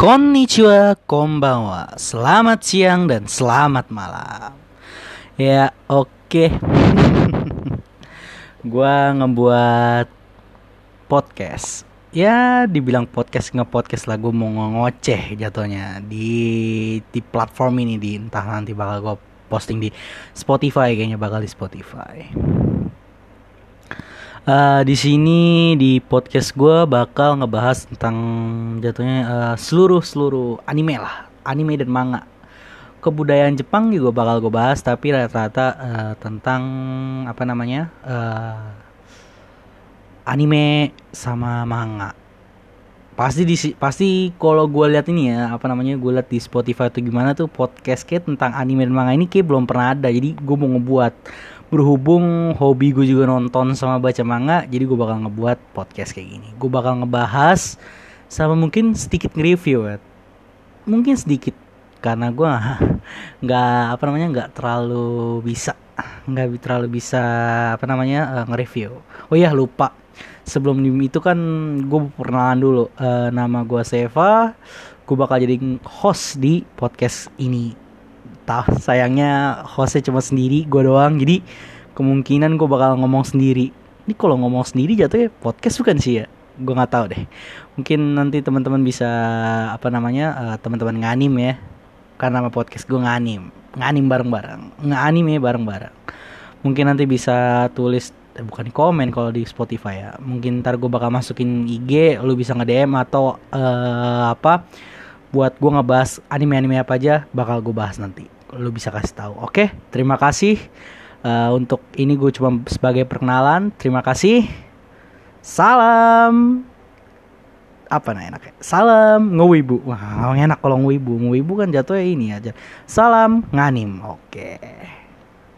Konnichiwa, konbanwa. Selamat siang dan selamat malam. Ya, oke. Gua ngebuat podcast. Ya, dibilang podcast nge-podcast lah gue mau ngoceh jatuhnya di di platform ini di entah nanti bakal gue posting di Spotify kayaknya bakal di Spotify. Uh, di sini di podcast gue bakal ngebahas tentang jatuhnya uh, seluruh seluruh anime lah, anime dan manga. Kebudayaan Jepang juga bakal gue bahas, tapi rata-rata uh, tentang apa namanya uh, anime sama manga. Pasti di pasti kalau gue lihat ini ya apa namanya gue lihat di Spotify atau gimana tuh podcast kayak tentang anime dan manga ini kayak belum pernah ada, jadi gue mau ngebuat berhubung hobi gue juga nonton sama baca manga jadi gue bakal ngebuat podcast kayak gini. Gue bakal ngebahas sama mungkin sedikit nge-review ya. mungkin sedikit karena gue nggak apa namanya nggak terlalu bisa nggak terlalu bisa apa namanya uh, nge-review. Oh iya lupa. Sebelum itu kan gue perkenalan dulu. Uh, nama gue Seva. Gue bakal jadi host di podcast ini tah sayangnya hostnya cuma sendiri gue doang. Jadi kemungkinan gue bakal ngomong sendiri. Ini kalau ngomong sendiri jatuhnya podcast bukan sih ya? Gue nggak tahu deh. Mungkin nanti teman-teman bisa apa namanya uh, teman-teman nganim ya. Karena nama podcast gue nganim nganim bareng-bareng. Nganim ya bareng-bareng. Mungkin nanti bisa tulis eh, bukan komen kalau di Spotify ya. Mungkin ntar gue bakal masukin IG lu bisa nge DM atau uh, apa buat gue ngebahas anime-anime apa aja bakal gue bahas nanti lu bisa kasih tahu. Oke, terima kasih. Uh, untuk ini gue cuma sebagai perkenalan. Terima kasih. Salam. Apa nah enaknya? Salam ngewibu. Wah, enak kalau ngewibu. Ngewibu kan jatuhnya ini aja. Salam nganim. Oke.